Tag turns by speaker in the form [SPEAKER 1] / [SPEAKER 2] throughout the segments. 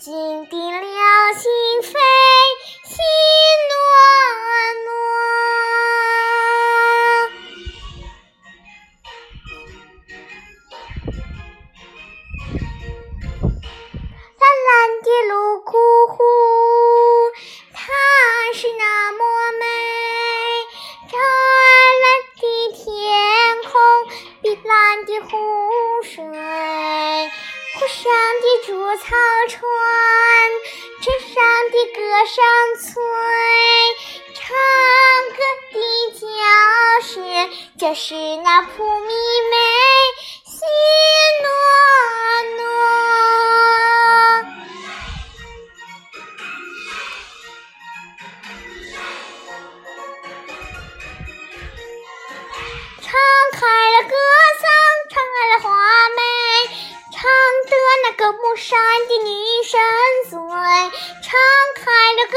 [SPEAKER 1] 金币草船，镇上的歌声催，唱歌的叫声就是那扑咪妹，山的女神最。唱开了歌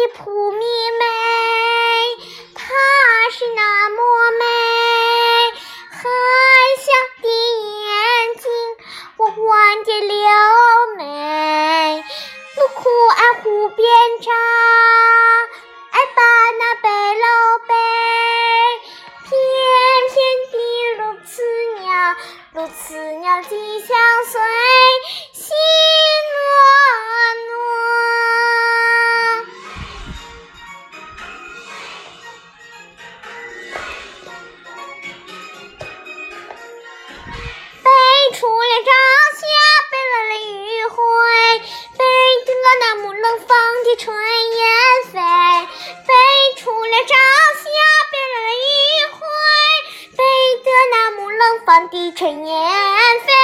[SPEAKER 1] 的扑咪美，它是那么美，含笑的眼睛，弯弯的柳眉，路苦俺湖边站，爱把那背篓背，翩翩的鸬鹚鸟，鸬鹚鸟紧相随，出了朝霞，飞来了余晖，飞得那木冷风的炊烟飞。飞出了朝霞，飞来了余晖，飞得那木冷风的炊烟飞。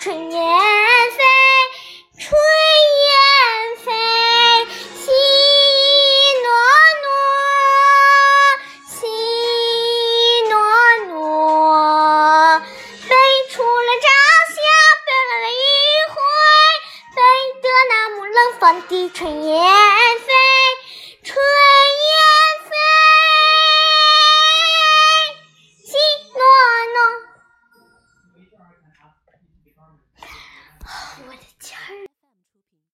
[SPEAKER 1] 春燕飞。春燕飞，西诺诺，西诺诺。飞出了朝霞，飞来了余晖，飞得那木冷放的春燕